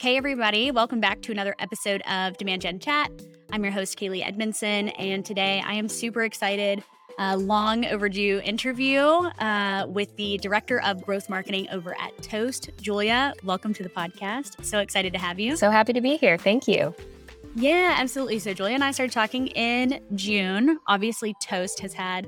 Hey, everybody. Welcome back to another episode of Demand Gen Chat. I'm your host, Kaylee Edmondson, and today I am super excited. A long overdue interview uh, with the director of growth marketing over at Toast, Julia. Welcome to the podcast. So excited to have you. So happy to be here. Thank you. Yeah, absolutely. So Julia and I started talking in June. Obviously, Toast has had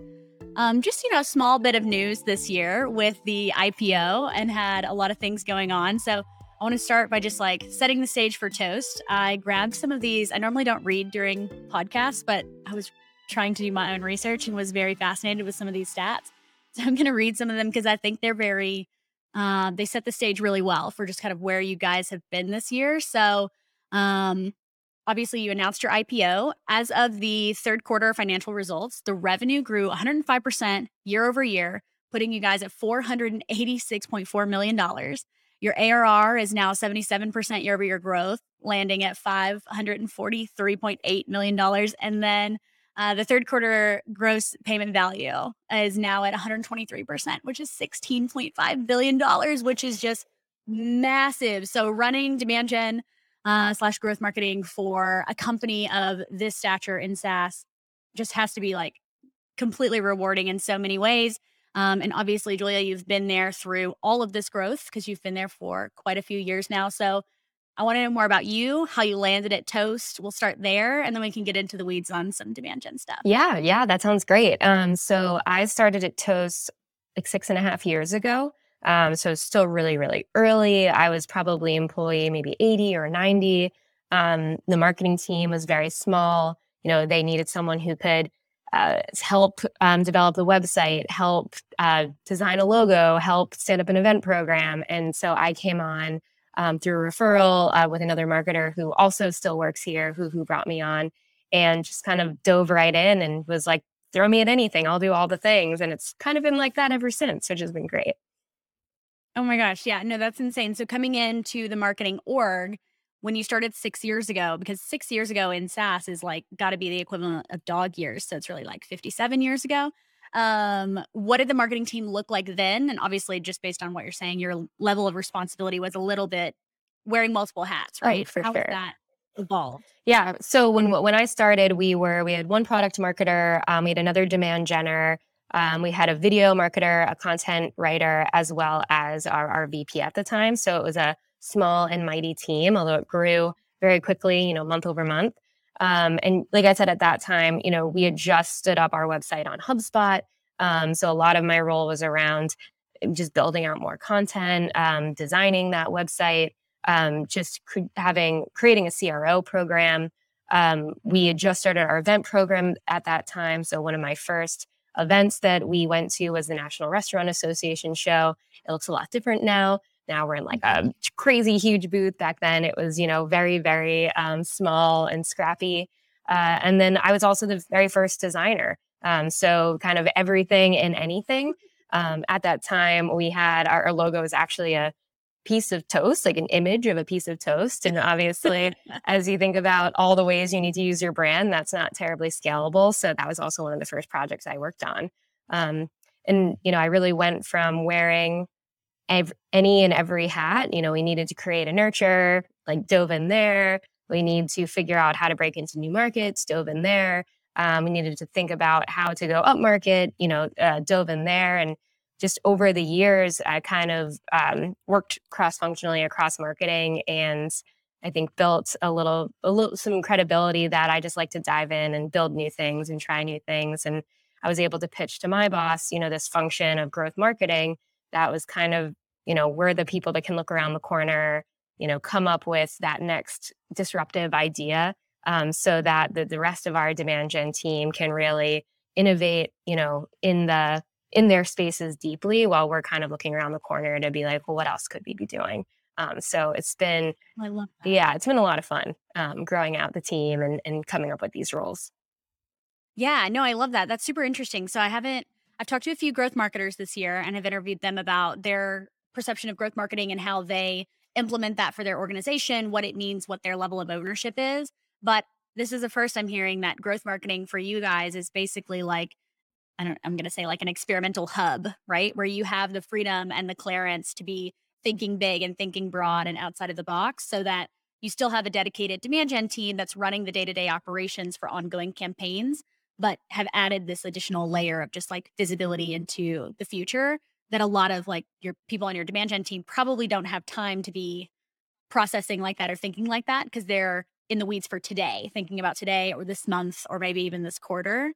um, just you know a small bit of news this year with the IPO and had a lot of things going on. So I want to start by just like setting the stage for Toast. I grabbed some of these. I normally don't read during podcasts, but I was trying to do my own research and was very fascinated with some of these stats. So I'm going to read some of them because I think they're very, uh, they set the stage really well for just kind of where you guys have been this year. So, um, obviously, you announced your IPO. As of the third quarter financial results, the revenue grew 105% year over year, putting you guys at $486.4 million. Your ARR is now 77% year over year growth, landing at $543.8 million. And then uh, the third quarter gross payment value is now at 123%, which is $16.5 billion, which is just massive. So running demand gen uh, slash growth marketing for a company of this stature in SaaS just has to be like completely rewarding in so many ways. Um, and obviously, Julia, you've been there through all of this growth because you've been there for quite a few years now. So I want to know more about you, how you landed at Toast. We'll start there and then we can get into the weeds on some demand gen stuff. Yeah, yeah, that sounds great. Um, so I started at Toast like six and a half years ago. Um, so still really, really early. I was probably employee maybe 80 or 90. Um, the marketing team was very small. You know, they needed someone who could uh, help um, develop the website, help uh, design a logo, help stand up an event program. And so I came on um, through a referral uh, with another marketer who also still works here, who who brought me on, and just kind of dove right in and was like, "Throw me at anything, I'll do all the things." And it's kind of been like that ever since, which has been great. Oh my gosh, yeah, no, that's insane. So coming into the marketing org, when you started six years ago, because six years ago in SaaS is like got to be the equivalent of dog years. So it's really like 57 years ago. Um, what did the marketing team look like then? And obviously, just based on what you're saying, your level of responsibility was a little bit wearing multiple hats, right? Oh, for How sure. that evolved? Yeah. So when when I started, we were we had one product marketer, um, we had another demand genner, um, we had a video marketer, a content writer, as well as our, our VP at the time. So it was a small and mighty team, although it grew very quickly, you know, month over month. Um, and like I said at that time, you know, we had just stood up our website on HubSpot. Um, so a lot of my role was around just building out more content, um, designing that website, um, just cre- having creating a CRO program. Um, we had just started our event program at that time. So one of my first events that we went to was the National Restaurant Association show. It looks a lot different now. Now we're in like a crazy huge booth. Back then it was, you know, very, very um, small and scrappy. Uh, and then I was also the very first designer. Um, so kind of everything and anything. Um, at that time, we had our, our logo was actually a piece of toast, like an image of a piece of toast. And obviously, as you think about all the ways you need to use your brand, that's not terribly scalable. So that was also one of the first projects I worked on. Um, and you know, I really went from wearing ev- any and every hat. You know, we needed to create a nurture, like dove in there. We need to figure out how to break into new markets, dove in there. Um, we needed to think about how to go up market, you know, uh, dove in there. And just over the years, I kind of um, worked cross functionally across marketing and I think built a little, a little, some credibility that I just like to dive in and build new things and try new things. And I was able to pitch to my boss, you know, this function of growth marketing that was kind of you know we're the people that can look around the corner you know come up with that next disruptive idea um, so that the, the rest of our demand gen team can really innovate you know in the in their spaces deeply while we're kind of looking around the corner to be like well what else could we be doing? Um, so it's been I love that. yeah it's been a lot of fun um, growing out the team and, and coming up with these roles. Yeah no i love that. That's super interesting. So i haven't i've talked to a few growth marketers this year and have interviewed them about their perception of growth marketing and how they implement that for their organization, what it means, what their level of ownership is. But this is the first I'm hearing that growth marketing for you guys is basically like, I don't, I'm going to say like an experimental hub, right? Where you have the freedom and the clearance to be thinking big and thinking broad and outside of the box so that you still have a dedicated demand gen team that's running the day-to-day operations for ongoing campaigns but have added this additional layer of just like visibility into the future that a lot of like your people on your demand gen team probably don't have time to be processing like that or thinking like that because they're in the weeds for today, thinking about today or this month or maybe even this quarter.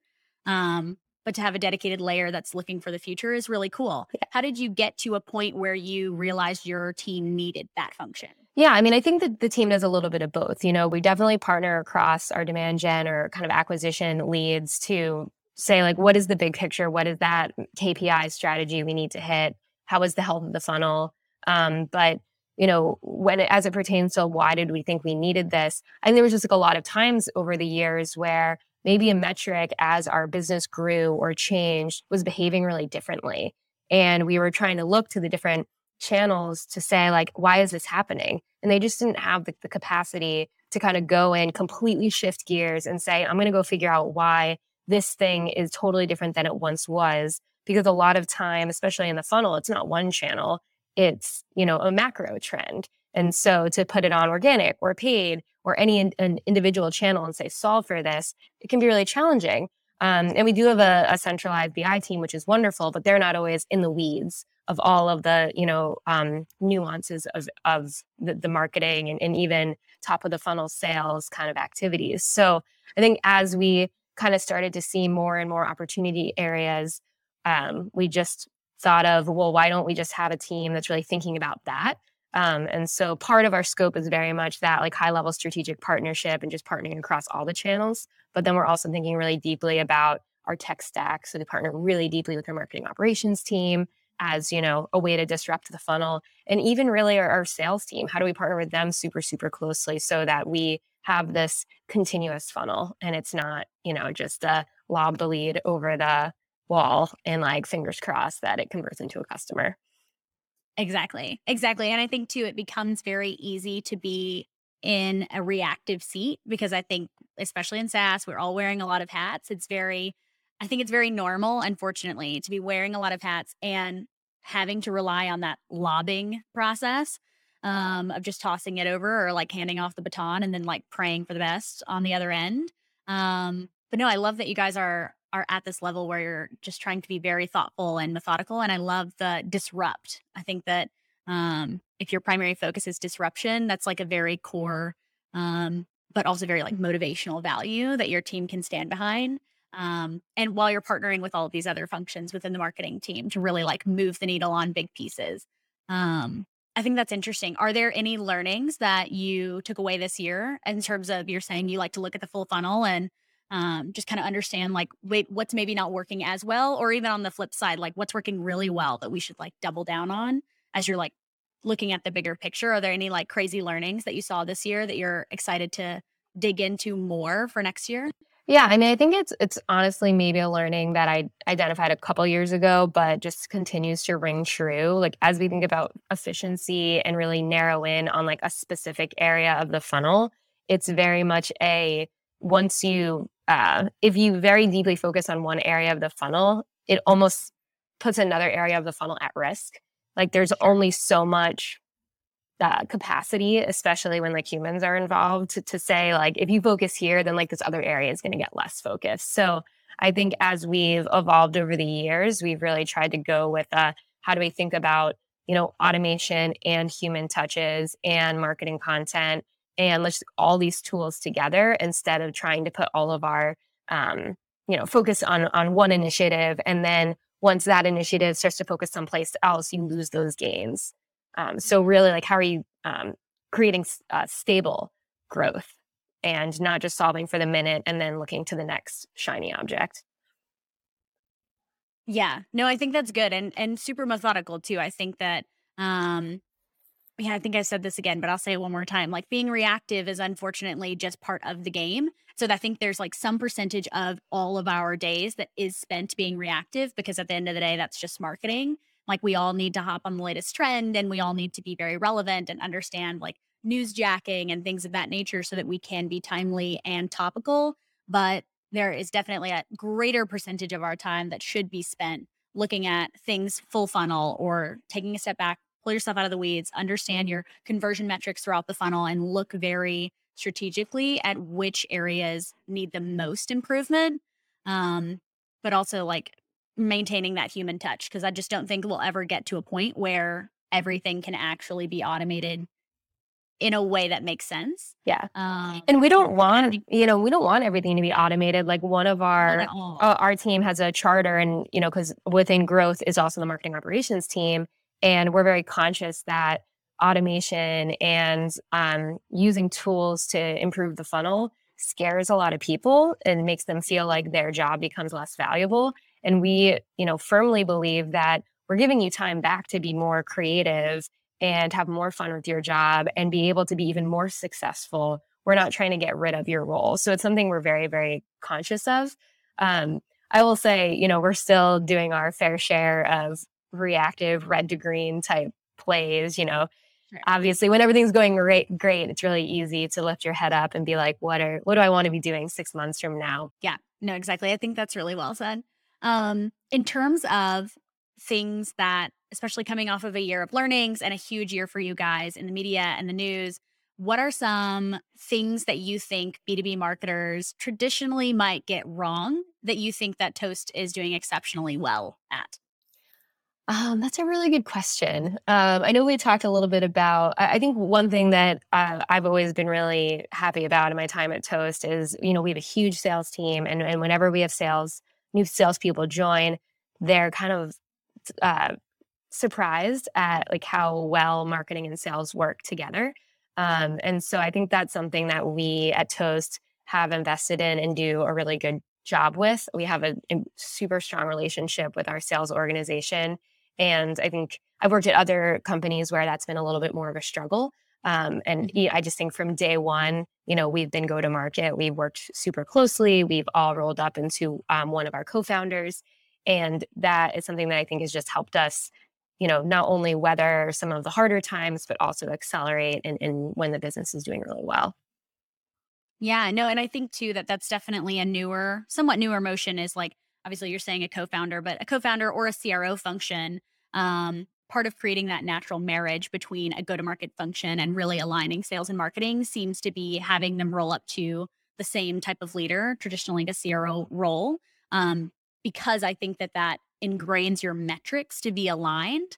Um, but to have a dedicated layer that's looking for the future is really cool. How did you get to a point where you realized your team needed that function? Yeah, I mean, I think that the team does a little bit of both. You know, we definitely partner across our demand gen or kind of acquisition leads to say, like, what is the big picture? What is that KPI strategy we need to hit? How is the health of the funnel? Um, but you know, when it, as it pertains to why did we think we needed this, I think there was just like a lot of times over the years where maybe a metric as our business grew or changed was behaving really differently. And we were trying to look to the different channels to say, like, why is this happening? And they just didn't have the, the capacity to kind of go and completely shift gears and say, I'm going to go figure out why this thing is totally different than it once was. Because a lot of time, especially in the funnel, it's not one channel, it's, you know, a macro trend. And so to put it on organic or paid or any in, an individual channel and say, solve for this, it can be really challenging. Um, and we do have a, a, centralized BI team, which is wonderful, but they're not always in the weeds of all of the you know um, nuances of of the, the marketing and, and even top of the funnel sales kind of activities. So I think as we kind of started to see more and more opportunity areas, um, we just thought of well, why don't we just have a team that's really thinking about that? Um, and so part of our scope is very much that like high level strategic partnership and just partnering across all the channels. But then we're also thinking really deeply about our tech stack. So we partner really deeply with our marketing operations team as you know a way to disrupt the funnel and even really our, our, sales team how do we partner with them super super closely so that we have this continuous funnel and it's not you know just a lob the lead over the wall and like fingers crossed that it converts into a customer exactly exactly and i think too it becomes very easy to be in a reactive seat because i think especially in saas we're all wearing a lot of hats it's very I think it's very normal, unfortunately, to be wearing a lot of hats and having to rely on that lobbing process um, of just tossing it over or like handing off the baton and then like praying for the best on the other end. Um, but no, I love that you guys are are at this level where you're just trying to be very thoughtful and methodical. And I love the disrupt. I think that um, if your primary focus is disruption, that's like a very core, um, but also very like motivational value that your team can stand behind um, and while you're partnering with all of these other functions within the marketing team to really like move the needle on big pieces um, i think that's interesting are there any learnings that you took away this year in terms of you're saying you like to look at the full funnel and um, just kind of understand like wait what's maybe not working as well or even on the flip side like what's working really well that we should like double down on as you're like looking at the bigger picture are there any like crazy learnings that you saw this year that you're excited to dig into more for next year yeah, I mean, I think it's it's honestly maybe a learning that I identified a couple years ago, but just continues to ring true. Like as we think about efficiency and really narrow in on like a specific area of the funnel, it's very much a once you uh, if you very deeply focus on one area of the funnel, it almost puts another area of the funnel at risk. Like there's only so much uh, capacity, especially when like humans are involved, to, to say like if you focus here, then like this other area is going to get less focus. So I think as we've evolved over the years, we've really tried to go with uh, how do we think about you know automation and human touches and marketing content and let's all these tools together instead of trying to put all of our um, you know focus on on one initiative and then once that initiative starts to focus someplace else you lose those gains um, so really, like, how are you um, creating uh, stable growth and not just solving for the minute and then looking to the next shiny object? Yeah, no, I think that's good and and super methodical too. I think that um yeah, I think I said this again, but I'll say it one more time. Like being reactive is unfortunately just part of the game. So I think there's like some percentage of all of our days that is spent being reactive because at the end of the day, that's just marketing like we all need to hop on the latest trend and we all need to be very relevant and understand like news jacking and things of that nature so that we can be timely and topical but there is definitely a greater percentage of our time that should be spent looking at things full funnel or taking a step back pull yourself out of the weeds, understand your conversion metrics throughout the funnel, and look very strategically at which areas need the most improvement. Um, but also like maintaining that human touch because I just don't think we'll ever get to a point where everything can actually be automated in a way that makes sense. Yeah. Um, and we don't want, you know, we don't want everything to be automated. Like one of our, uh, our team has a charter and, you know, because within growth is also the marketing operations team. And we're very conscious that automation and um, using tools to improve the funnel scares a lot of people and makes them feel like their job becomes less valuable. And we, you know, firmly believe that we're giving you time back to be more creative and have more fun with your job and be able to be even more successful. We're not trying to get rid of your role. So it's something we're very, very conscious of. Um, I will say, you know, we're still doing our fair share of reactive red to green type plays, you know. Obviously, when everything's going great, great, it's really easy to lift your head up and be like, what are what do I want to be doing six months from now? Yeah, no, exactly. I think that's really well said. Um, in terms of things that, especially coming off of a year of learnings and a huge year for you guys in the media and the news, what are some things that you think B2B marketers traditionally might get wrong that you think that Toast is doing exceptionally well at? Um, that's a really good question. Um, I know we talked a little bit about. I, I think one thing that uh, I've always been really happy about in my time at Toast is, you know, we have a huge sales team, and, and whenever we have sales, new salespeople join, they're kind of uh, surprised at like how well marketing and sales work together. Um, and so I think that's something that we at Toast have invested in and do a really good job with. We have a, a super strong relationship with our sales organization. And I think I've worked at other companies where that's been a little bit more of a struggle. Um, and mm-hmm. I just think from day one, you know, we've been go to market. We've worked super closely. We've all rolled up into um, one of our co founders. And that is something that I think has just helped us, you know, not only weather some of the harder times, but also accelerate and, and when the business is doing really well. Yeah, no, and I think too that that's definitely a newer, somewhat newer motion is like, obviously you're saying a co-founder, but a co-founder or a CRO function, um, part of creating that natural marriage between a go-to-market function and really aligning sales and marketing seems to be having them roll up to the same type of leader, traditionally a CRO role. Um, because I think that that ingrains your metrics to be aligned,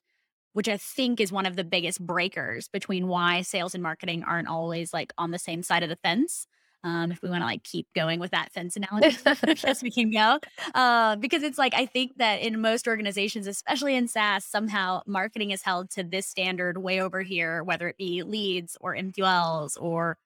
which I think is one of the biggest breakers between why sales and marketing aren't always like on the same side of the fence. Um, if we want to like keep going with that fence analogy, yes, we can go. Uh, because it's like I think that in most organizations, especially in SaaS, somehow marketing is held to this standard way over here, whether it be leads or MQLs or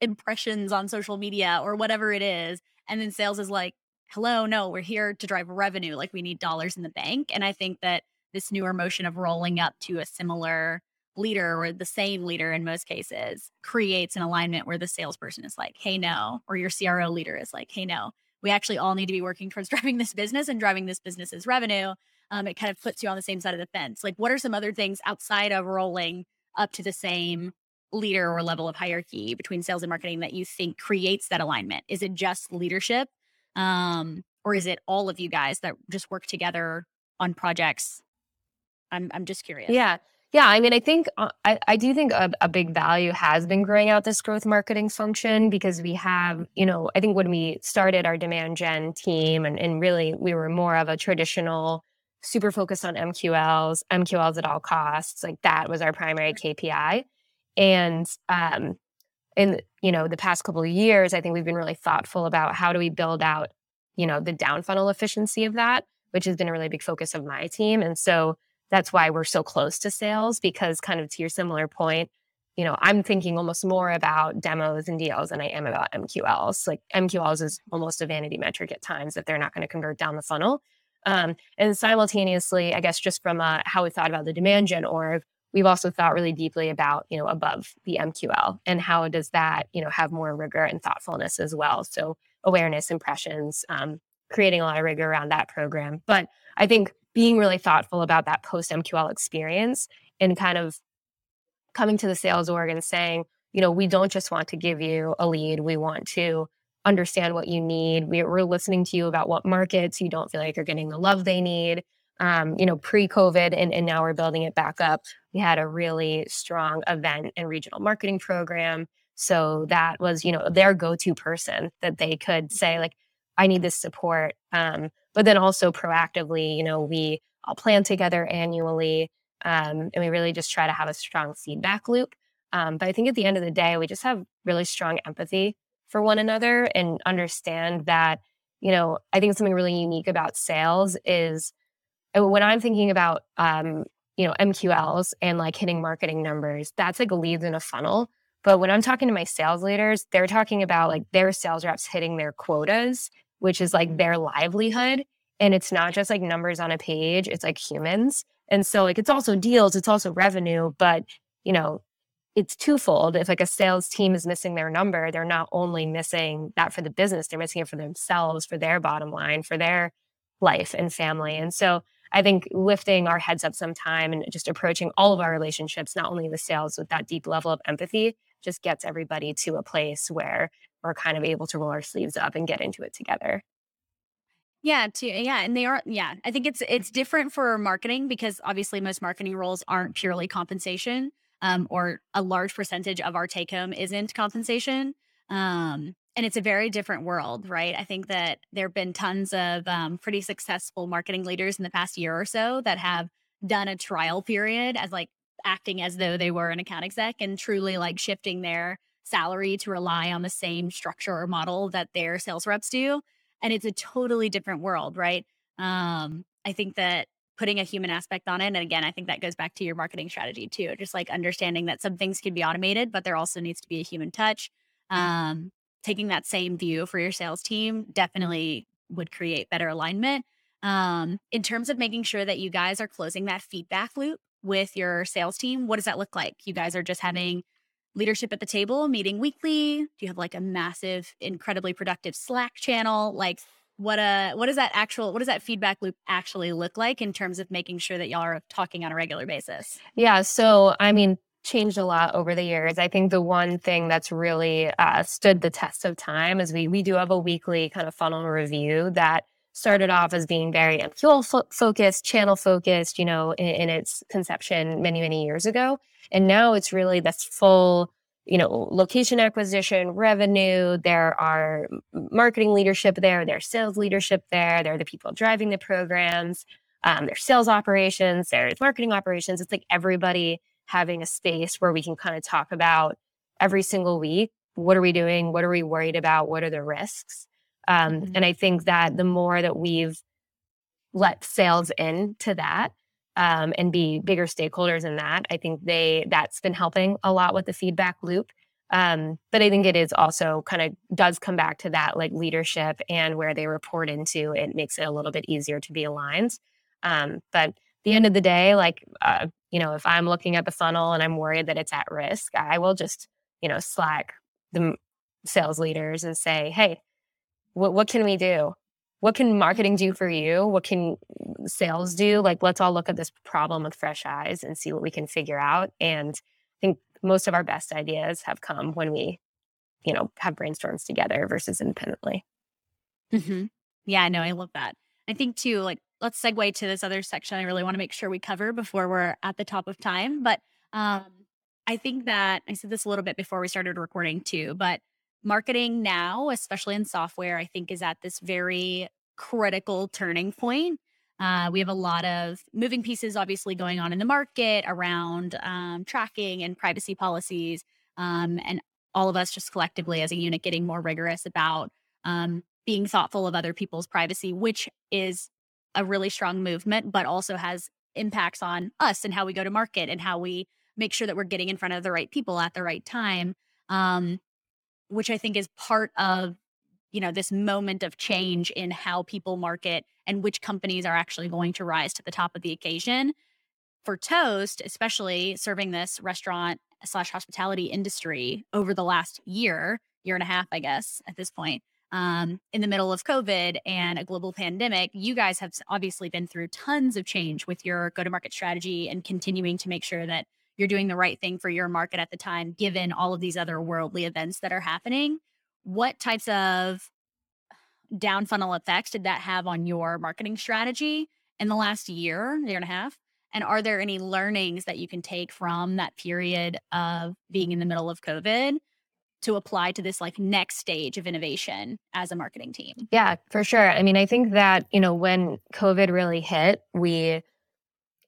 impressions on social media or whatever it is. And then sales is like, hello, no, we're here to drive revenue. Like we need dollars in the bank. And I think that this newer motion of rolling up to a similar leader or the same leader in most cases creates an alignment where the salesperson is like, hey, no, or your CRO leader is like, hey, no, we actually all need to be working towards driving this business and driving this business's revenue. Um, it kind of puts you on the same side of the fence. Like, what are some other things outside of rolling up to the same leader or level of hierarchy between sales and marketing that you think creates that alignment? Is it just leadership? Um, or is it all of you guys that just work together on projects? I'm I'm just curious. Yeah. Yeah, I mean, I think uh, I, I do think a, a, big value has been growing out this growth marketing function because we have, you know, I think when we started our demand gen team and, and really we were more of a traditional, super focused on MQLs, MQLs at all costs, like that was our primary KPI. And um, in you know the past couple of years i think we've been really thoughtful about how do we build out you know the down funnel efficiency of that which has been a really big focus of my team and so that's why we're so close to sales because kind of to your similar point you know i'm thinking almost more about demos and deals than i am about mqls like mqls is almost a vanity metric at times if they're not going to convert down the funnel. Um, and simultaneously i guess just from uh, how we thought about the demand gen org we've also thought really deeply about you know above the mql and how does that you know have more rigor and thoughtfulness as well. So awareness impressions um, creating a lot of rigor around that program. But i think being really thoughtful about that post mql experience and kind of coming to the sales org and saying you know we don't just want to give you a lead we want to understand what you need we, we're listening to you about what markets you don't feel like you're getting the love they need um, you know, pre-COVID, and, and now we're building it back up. We had a really strong event and regional marketing program. So that was, you know, their go-to person that they could say, like, I need this support. Um, but then also proactively, you know, we all plan together annually. Um, and we really just try to have a strong feedback loop. Um, but I think at the end of the day, we just have really strong empathy for one another and understand that, you know, I think something really unique about sales is uh, when I'm thinking about, um, you know, MQLs and like hitting marketing numbers, that's like leads in a funnel. But when I'm talking to my sales leaders, they're talking about like their sales reps hitting their quotas, which is like their mm. livelihood. And it's not just like numbers on a page, it's like humans. And so like it's also deals, it's also revenue, but you know, it's twofold. If like a sales team is missing their number, they're not only missing that for the business, they're missing it for themselves, for their bottom line, for their life and family. And so I think lifting our heads up sometime and just approaching all of our relationships, not only the sales with that deep level of empathy, just gets everybody to a place where we're kind of able to roll our sleeves up and get into it together. Yeah, to yeah, and they are yeah. I think it's it's different for marketing because obviously most marketing roles aren't purely compensation, um, or a large percentage of our take home isn't compensation. Um, and it's a very different world, right? I think that there have been tons of um, pretty successful marketing leaders in the past year or so that have done a trial period as like acting as though they were an account exec and truly like shifting their salary to rely on the same structure or model that their sales reps do and it's a totally different world, right? Um, I think that putting a human aspect on it, and again, I think that goes back to your marketing strategy too, just like understanding that some things can be automated, but there also needs to be a human touch. Um, taking that same view for your sales team definitely would create better alignment. Um, in terms of making sure that you guys are closing that feedback loop with your sales team, what does that look like? You guys are just having leadership at the table meeting weekly? Do you have like a massive, incredibly productive Slack channel? Like what a uh, what does that actual what does that feedback loop actually look like in terms of making sure that y'all are talking on a regular basis? Yeah, so I mean, changed a lot over the years. I think the one thing that's really uh, stood the test of time is we we do have a weekly kind of funnel review that started off as being very MQL fo- focused, channel focused, you know, in, in, its conception many, many years ago. And now it's really this full, you know, location acquisition, revenue. There are marketing leadership there, there's sales leadership there, there are the people driving the programs, um, there's sales operations, there's marketing operations. It's like everybody having a space where we can kind of talk about every single week what are we doing? What are we worried about? What are the risks? Um, mm-hmm. And I think that the more that we've let sales in to that um, and be bigger stakeholders in that, I think they that's been helping a lot with the feedback loop. Um, but I think it is also kind of does come back to that like leadership and where they report into. It makes it a little bit easier to be aligned. Um, but the end of the day, like uh, you know, if I'm looking at the funnel and I'm worried that it's at risk, I will just you know slack the sales leaders and say, hey, what what can we do? What can marketing do for you? What can sales do? Like, let's all look at this problem with fresh eyes and see what we can figure out. And I think most of our best ideas have come when we, you know, have brainstorms together versus independently. Mm-hmm. Yeah, no, I love that. I think too, like, let's segue to this other section. I really want to make sure we cover before we're at the top of time. But um, I think that I said this a little bit before we started recording too, but marketing now, especially in software, I think is at this very critical turning point. Uh, we have a lot of moving pieces, obviously, going on in the market around um, tracking and privacy policies, um, and all of us just collectively as a unit getting more rigorous about um, being thoughtful of other people's privacy, which is a really strong movement, but also has impacts on us and how we go to market and how we make sure that we're getting in front of the right people at the right time. Um, which I think is part of you know this moment of change in how people market and which companies are actually going to rise to the top of the occasion. For toast especially serving this restaurant slash hospitality industry over the last year year and a half i guess at this point um, in the middle of covid and a global pandemic you guys have obviously been through tons of change with your go to market strategy and continuing to make sure that you're doing the right thing for your market at the time, given all of these other worldly events that are happening. What types of down funnel effects did that have on your marketing strategy? in the last year, year and a half? And are there any learnings that you can take from that period of being in the middle of COVID to apply to this like next stage of innovation as a marketing team? Yeah, for sure. I mean, I think that, you know, when COVID really hit, we,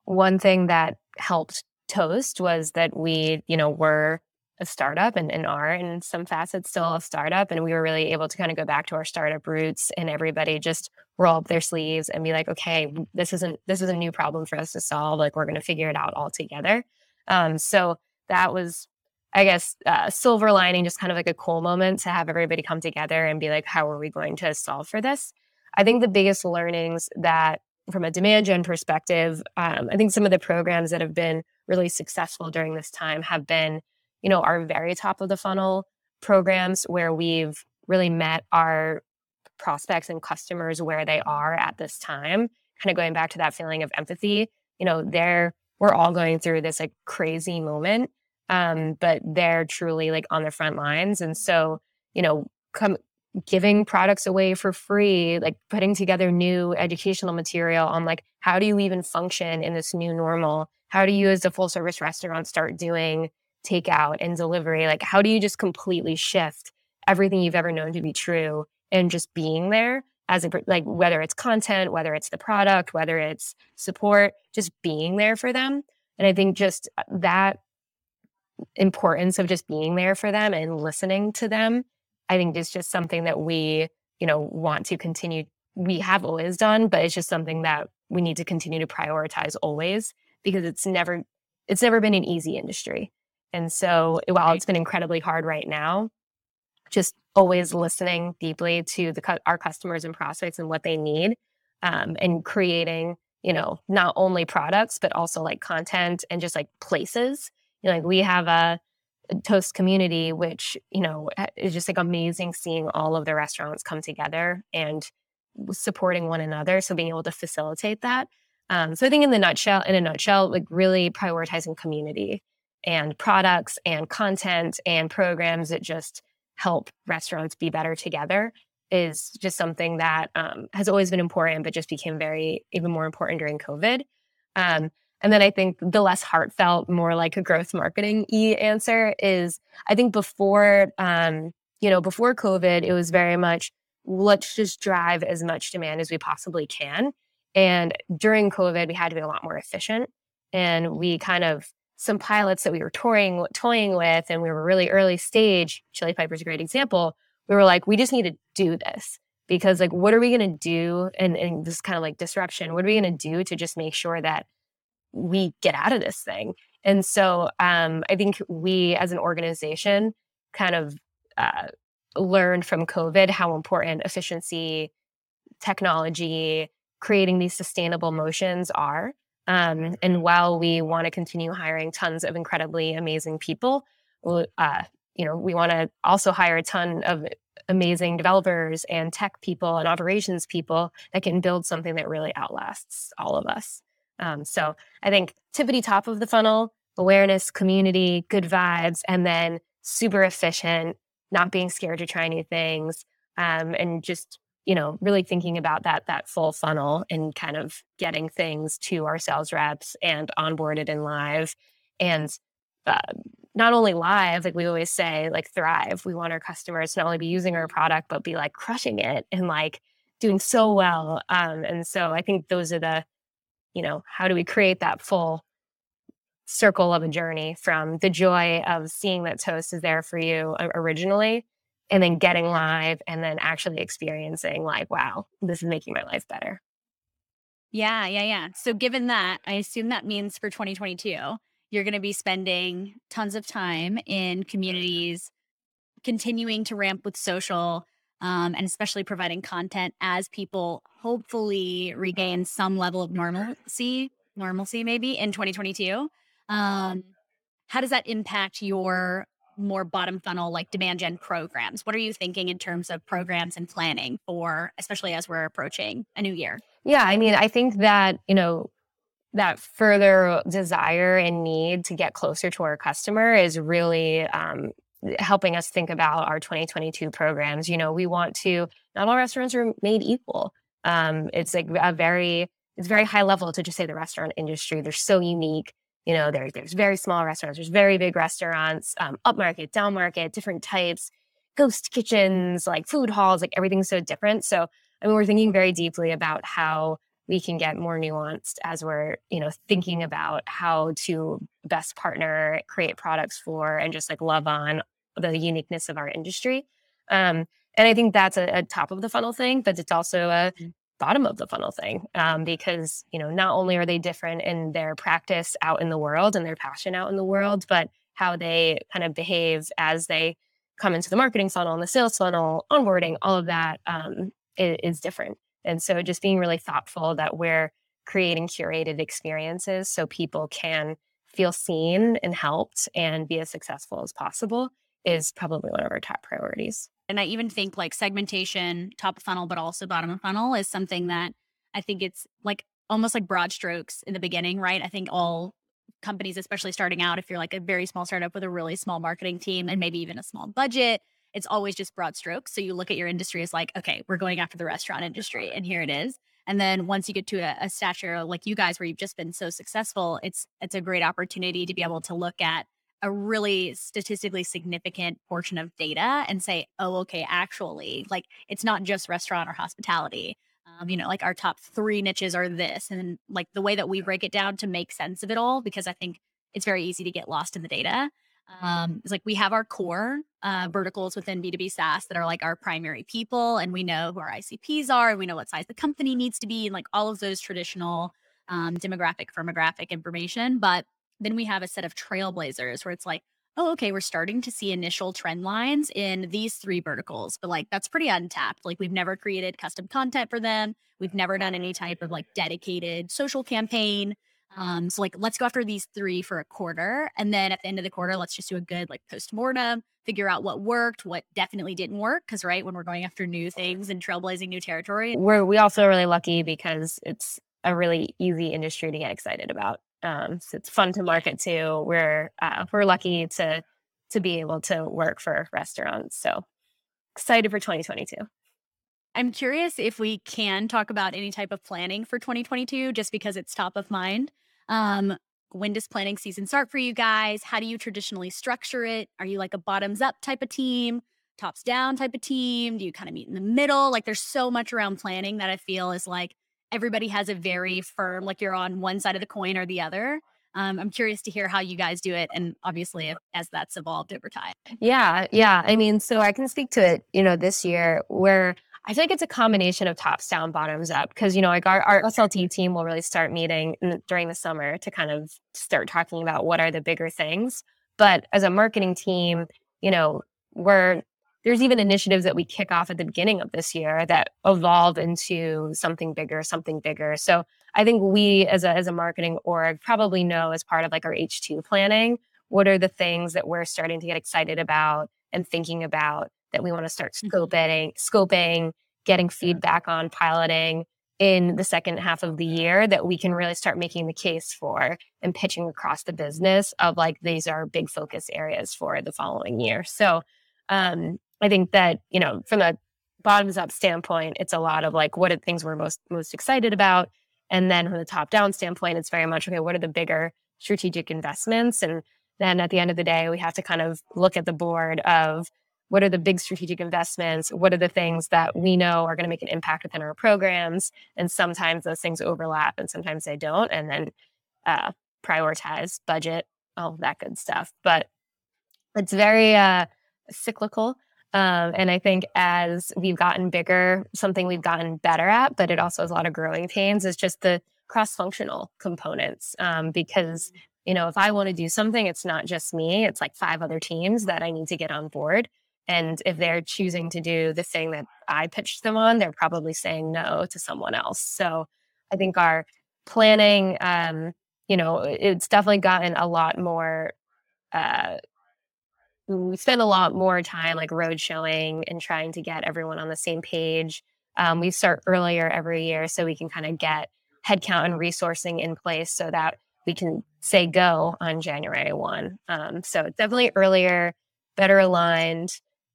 one thing that helped Toast was that we, you know, were a startup and, and are in some facets still a startup. And we were really able to kind of go back to our startup roots and everybody just roll up their sleeves and be like, okay, this isn't this is a new problem for us to solve. Like we're gonna figure it out all together. Um, so that was I guess uh, silver lining, just kind of like a cool moment to have everybody come together and be like, how are we going to solve for this? I think the biggest learnings that from a demand gen perspective, um, I think some of the programs that have been really successful during this time have been you know, our very top of the funnel programs where we've really met our prospects and customers where they are at this time. Kind of going back to that feeling of empathy, you know, they're we're all going through this like crazy moment, um, but they're truly like on the front lines, and so you know, come giving products away for free, like putting together new educational material on like how do you even function in this new normal? How do you, as a full service restaurant, start doing takeout and delivery? Like how do you just completely shift everything you've ever known to be true and just being there as a like whether it's content whether it's the product whether it's support just being there for them? And i think just uh, that importance of just being there for them and listening to them i think is just something that we you know want to continue we have always done but it's just something that we need to continue to prioritize always because it's never it's never been an easy industry and so while it's been incredibly hard right now, just always listening deeply to the our customers and prospects and what they need, um, and creating, you know, not only products but also like content and just like places. You know, like we have a, a Toast community, which you know is just like amazing seeing all of the restaurants come together and supporting one another. So being able to facilitate that. Um, so I think in the nutshell, in a nutshell, like really prioritizing community and products and content and programs that just help restaurants be better together is just something that um, has always been important, but just became very even more important during COVID. Um, and then I think the less heartfelt, more like a growth marketing e answer is I think before um, you know before COVID, it was very much let's just drive as much demand as we possibly can. And during COVID, we had to be a lot more efficient, and we kind of some pilots that we were touring toying with and we were really early stage chili piper's a great example we were like we just need to do this. Because like what are we going to do and, and this kind of like disruption? What are we going to do to just make sure that we get out of this thing? And so um, i think we as an organization kind of uh, learned from covid how important efficiency technology creating these sustainable motions are um, and while we want to continue hiring tons of incredibly amazing people, uh, you know, we want to also hire a ton of amazing developers and tech people and operations people that can build something that really outlasts all of us. Um, so I think tippity top of the funnel, awareness, community, good vibes, and then super efficient, not being scared to try new things, um, and just you know, really thinking about that that full funnel and kind of getting things to our sales reps and onboarded and live, and uh, not only live, like we always say, like thrive. We want our customers to not only be using our product but be like crushing it and like doing so well. Um, and so I think those are the, you know, how do we create that full circle of a journey from the joy of seeing that toast is there for you uh, originally and then getting live and then actually experiencing like wow this is making my life better. Yeah yeah yeah. So given that i assume that means for 2022 you're going to be spending tons of time in communities continuing to ramp with social um, and especially providing content as people hopefully regain some level of normalcy normalcy maybe in 2022 um, how does that impact your more bottom funnel like demand gen programs what are you thinking in terms of programs and planning for especially as we're approaching a new year yeah i mean i think that you know that further desire and need to get closer to our customer is really um, helping us think about our 2022 programs you know we want to not all restaurants are made equal um, it's like a very it's very high level to just say the restaurant industry. They're so unique. You know, there, there's very small restaurants, there's very big restaurants, um, upmarket, downmarket, different types, ghost kitchens, like food halls, like everything's so different. So, I mean, we're thinking very deeply about how we can get more nuanced as we're, you know, thinking about how to best partner, create products for, and just like love on the uniqueness of our industry. Um, and I think that's a, a, top of the funnel thing, but it's also a mm bottom of the funnel thing um, because you know not only are they different in their practice out in the world and their passion out in the world but how they kind of behave as they come into the marketing funnel and the sales funnel onboarding all of that um, is, is different and so just being really thoughtful that we're creating curated experiences so people can feel seen and helped and be as successful as possible is probably one of our top priorities. And I even think like segmentation, top of funnel, but also bottom of funnel is something that I think it's like almost like broad strokes in the beginning, right? I think all companies, especially starting out, if you're like a very small startup with a really small marketing team and maybe even a small budget, it's always just broad strokes. So you look at your industry as like, okay, we're going after the restaurant industry, and here it is. And then once you get to a, a stature like you guys, where you've just been so successful, it's it's a great opportunity to be able to look at a really statistically significant portion of data and say, oh, okay, actually, like it's not just restaurant or hospitality. Um, you know, like our top three niches are this. And then, like the way that we break it down to make sense of it all, because I think it's very easy to get lost in the data. Um, it's like we have our core uh, verticals within B2B SaaS that are like our primary people, and we know who our ICPs are, and we know what size the company needs to be, and like all of those traditional um, demographic, firmographic information. But then we have a set of trailblazers where it's like, oh, okay, we're starting to see initial trend lines in these three verticals, but like that's pretty untapped. Like we've never created custom content for them. We've never done any type of like dedicated social campaign. Um, so like let's go after these three for a quarter. And then at the end of the quarter, let's just do a good like post-mortem, figure out what worked, what definitely didn't work. Cause right when we're going after new things and trailblazing new territory. We're we also really lucky because it's a really easy industry to get excited about. Um, so it's fun to market to. We're uh, we're lucky to to be able to work for restaurants. So excited for 2022. I'm curious if we can talk about any type of planning for 2022, just because it's top of mind. Um, when does planning season start for you guys? How do you traditionally structure it? Are you like a bottoms up type of team, tops down type of team? Do you kind of meet in the middle? Like there's so much around planning that I feel is like everybody has a very firm, like you're on one side of the coin or the other. Um, I'm curious to hear how you guys do it, and obviously if, as that's evolved over time. Yeah, yeah. I mean, so I can speak to it. You know, this year where I feel like it's a combination of tops down, bottoms up, because you know, like our, our SLT team will really start meeting in, during the summer to kind of start talking about what are the bigger things. But as a marketing team, you know, we're there's even initiatives that we kick off at the beginning of this year that evolve into something bigger, something bigger. So I think we as a as a marketing org probably know as part of like our H2 planning, what are the things that we're starting to get excited about and thinking about that we want to start mm-hmm. scoping, scoping, getting feedback on, piloting in the second half of the year that we can really start making the case for and pitching across the business of like these are big focus areas for the following year. So um, I think that, you know, from a bottoms up standpoint, it's a lot of like, what are things we're most, most excited about? And then from the top down standpoint, it's very much, okay, what are the bigger strategic investments? And then at the end of the day, we have to kind of look at the board of what are the big strategic investments? What are the things that we know are going to make an impact within our programs? And sometimes those things overlap and sometimes they don't. And then uh, prioritize budget, all that good stuff. But it's very uh, cyclical. Um, and I think as we've gotten bigger, something we've gotten better at, but it also has a lot of growing pains, is just the cross functional components. Um, because, you know, if I want to do something, it's not just me, it's like five other teams that I need to get on board. And if they're choosing to do the thing that I pitched them on, they're probably saying no to someone else. So I think our planning, um, you know, it's definitely gotten a lot more uh, we spend a lot more time like road showing and trying to get everyone on the same page. Um, we start earlier every year so we can kind of get headcount and resourcing in place so that we can say go on January 1. Um, so definitely earlier, better aligned,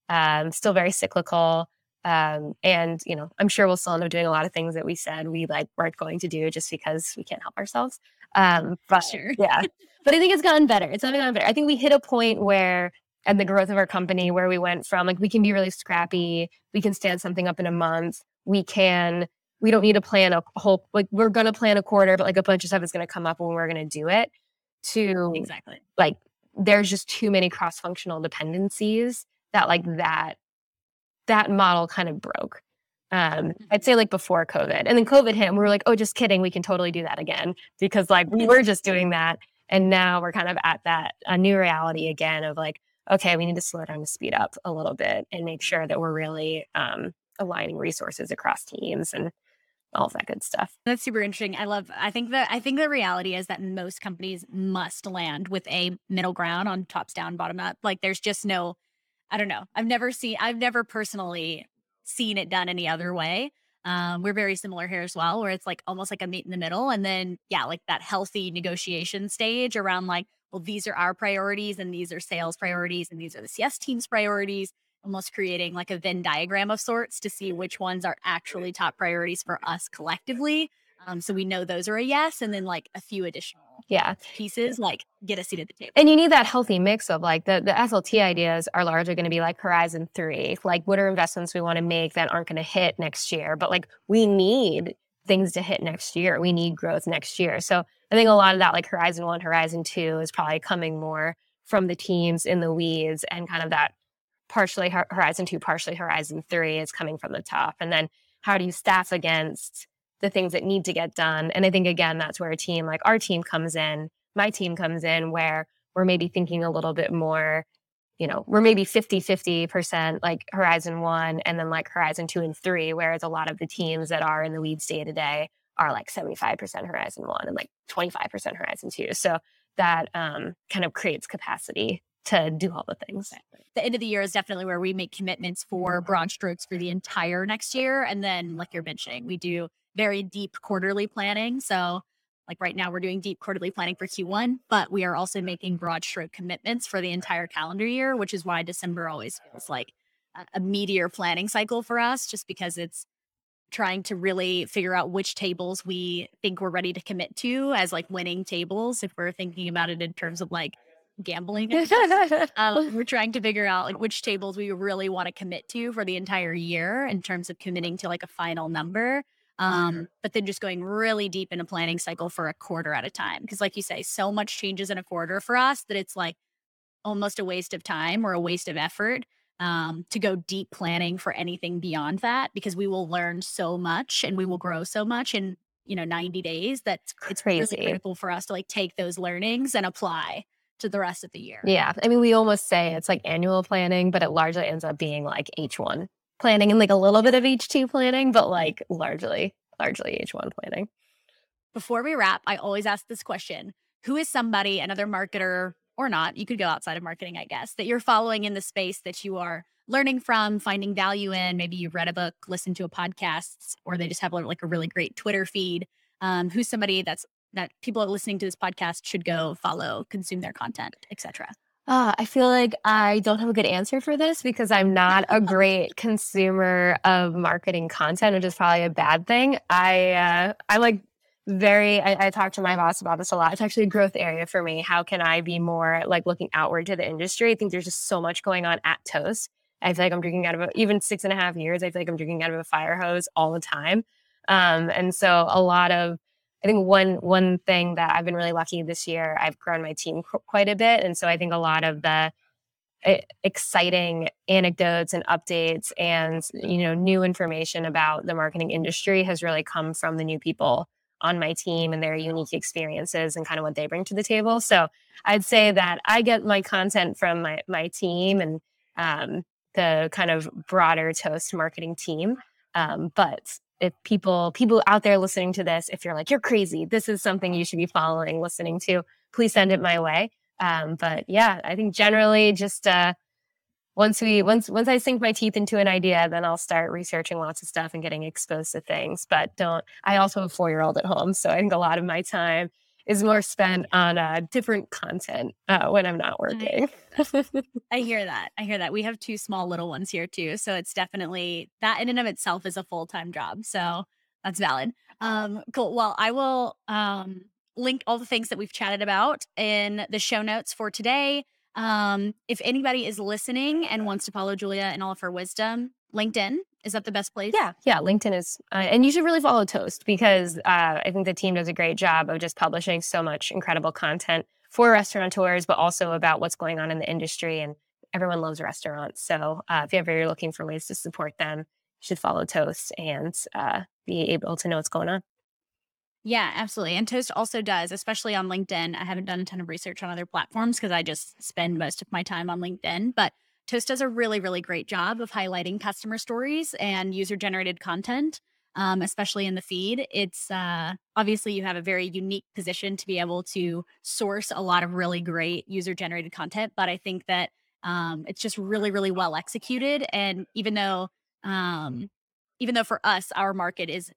um, still very cyclical. Um, and you know, I'm sure we'll still end up doing a lot of things that we said we like weren't going to do just because we can't help ourselves. Um, but Sure. yeah, but I think it's gotten better. It's gotten better. I think we hit a point where, and the growth of our company, where we went from like we can be really scrappy, we can stand something up in a month, we can. We don't need to plan a whole like we're gonna plan a quarter, but like a bunch of stuff is gonna come up when we're gonna do it. To Exactly. like there's just too many cross functional dependencies that like that that model kind of broke. Um, I'd say like before COVID, and then COVID hit, and we were like, oh, just kidding, we can totally do that again because like we were just doing that, and now we're kind of at that a new reality again of like, okay, we need to slow down to speed up a little bit and make sure that we're really um, aligning resources across teams and all of that good stuff. That's super interesting. I love I think that I think the reality is that most companies must land with a middle ground on tops down, bottom up. Like there's just no I don't know. I've never seen I've never personally seen it done any other way. Um, we're very similar here as well, where it's like almost like a meet in the middle. And then yeah, like that healthy negotiation stage around like, well, these are our priorities and these are sales priorities and these are the CS team's priorities almost creating like a Venn diagram of sorts to see which ones are actually top priorities for us collectively. Um, so we know those are a yes, and then like a few additional Yeah. pieces, like get a seat at the table. And you need that healthy mix of like the, the SLT ideas are largely going to be like Horizon 3. Like, what are investments we want to make that aren't going to hit next year? But like, we need things to hit next year. We need growth next year. So I think a lot of that, like Horizon 1, Horizon 2, is probably coming more from the teams in the weeds and kind of that partially Horizon 2, partially Horizon 3 is coming from the top. And then how do you staff against the things that need to get done? And I think, again, that's where a team like our team comes in, my team comes in, where we're maybe thinking a little bit more, you know, we're maybe 50 50% like Horizon 1 and then like Horizon 2 and 3, whereas a lot of the teams that are in the weeds day to day are like 75% Horizon 1 and like 25% Horizon 2. So that um, kind of creates capacity to do all the things. The end of the year is definitely where we make commitments for broad strokes for the entire next year. And then, like you're mentioning, we do very deep quarterly planning. So, like right now, we're doing deep quarterly planning for Q1, but we are also making broad stroke commitments for the entire calendar year, which is why December always feels like a, a meteor planning cycle for us, just because it's trying to really figure out which tables we think we're ready to commit to as like winning tables if we're thinking about it in terms of like gambling um, we're trying to figure out like which tables we really want to commit to for the entire year in terms of committing to like a final number um, but then just going really deep in a planning cycle for a quarter at a time because like you say so much changes in a quarter for us that it's like almost a waste of time or a waste of effort um, to go deep planning for anything beyond that because we will learn so much and we will grow so much in you know 90 days that it's really crazy. critical for us to like take those learnings and apply to the rest of the year Yeah. I mean, we almost say it's like annual planning, but it largely ends up being like H1 planning and like a little bit of H2 planning, but like largely, largely H1 planning. Before we wrap, I always ask this question Who is somebody, another marketer or not, you could go outside of marketing, I guess, that you're following in the space that you are learning from, finding value in? Maybe you've read a book, listened to a podcast, or they just have like a really great Twitter feed. Um, who's somebody that's that people are listening to this podcast should go follow, consume their content, etc. Ah, I feel like I don't have a good answer for this because I'm not a great consumer of marketing content, which is probably a bad thing. I uh, I like very. I, I talk to my boss about this a lot. It's actually a growth area for me. How can I be more like looking outward to the industry? I think there's just so much going on at Toast. I feel like I'm drinking out of a, even six and a half years. I feel like I'm drinking out of a fire hose all the time. Um, and so a lot of I think one one thing that I've been really lucky this year, I've grown my team qu- quite a bit, and so I think a lot of the exciting anecdotes and updates and you know new information about the marketing industry has really come from the new people on my team and their unique experiences and kind of what they bring to the table. So I'd say that I get my content from my my team and um, the kind of broader Toast marketing team, um, but if people people out there listening to this if you're like you're crazy. This is something you should be following listening to. Please send it my way. Um, but yeah i think generally just uh, once we once once i sink my teeth into an idea then i'll start researching lots of stuff and getting exposed to things but don't i also have a four year old at home so i think a lot of my time is more spent on uh, different content uh, when I'm not working. I hear that. I hear that. We have two small little ones here too. So it's definitely that in and of itself is a full time job. So that's valid. Um, cool. Well, I will um, link all the things that we've chatted about in the show notes for today. Um, if anybody is listening and wants to follow Julia and all of her wisdom, LinkedIn is that the best place? Yeah, yeah. LinkedIn is, uh, and you should really follow Toast because uh, I think the team does a great job of just publishing so much incredible content for restaurateurs, but also about what's going on in the industry. And everyone loves restaurants, so uh, if you ever looking for ways to support them, you should follow Toast and uh, be able to know what's going on. Yeah, absolutely. And Toast also does, especially on LinkedIn. I haven't done a ton of research on other platforms because I just spend most of my time on LinkedIn, but Toast does a really, really great job of highlighting customer stories and user generated content, um, especially in the feed. It's uh, obviously you have a very unique position to be able to source a lot of really great user generated content, but I think that um, it's just really, really well executed. And even though, um, even though for us, our market is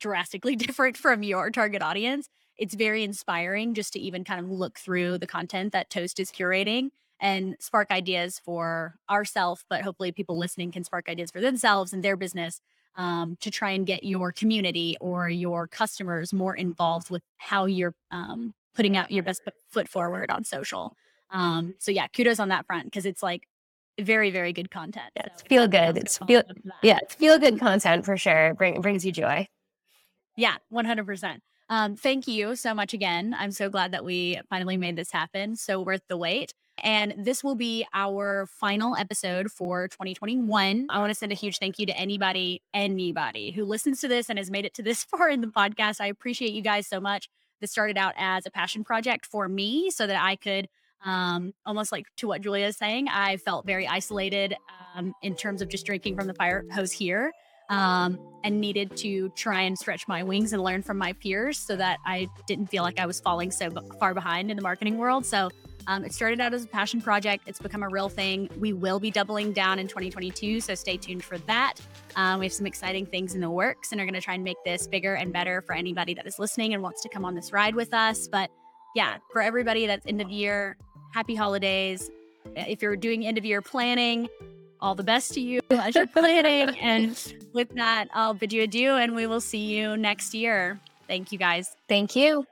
drastically different from your target audience, it's very inspiring just to even kind of look through the content that Toast is curating and spark ideas for ourselves, but hopefully people listening can spark ideas for themselves and their business um, to try and get your community or your customers more involved with how you're um, putting out your best foot forward on social. Um, so yeah, kudos on that front because it's like very very good content. Yeah, so feel good. It's feel yeah, it's feel good content for sure. Bring, it brings you joy. Yeah, one hundred percent. Um, thank you so much again. I'm so glad that we finally made this happen. So worth the wait. And this will be our final episode for 2021. I want to send a huge thank you to anybody, anybody who listens to this and has made it to this far in the podcast. I appreciate you guys so much. This started out as a passion project for me so that I could um, almost like to what Julia is saying, I felt very isolated um, in terms of just drinking from the fire hose here um, and needed to try and stretch my wings and learn from my peers so that I didn't feel like I was falling so far behind in the marketing world. So um, it started out as a passion project. It's become a real thing. We will be doubling down in 2022, so stay tuned for that. Um, we have some exciting things in the works and are going to try and make this bigger and better for anybody that is listening and wants to come on this ride with us. But yeah, for everybody that's end of year, happy holidays. If you're doing end of year planning, all the best to you as you're planning. and with that, I'll bid you adieu and we will see you next year. Thank you guys. Thank you.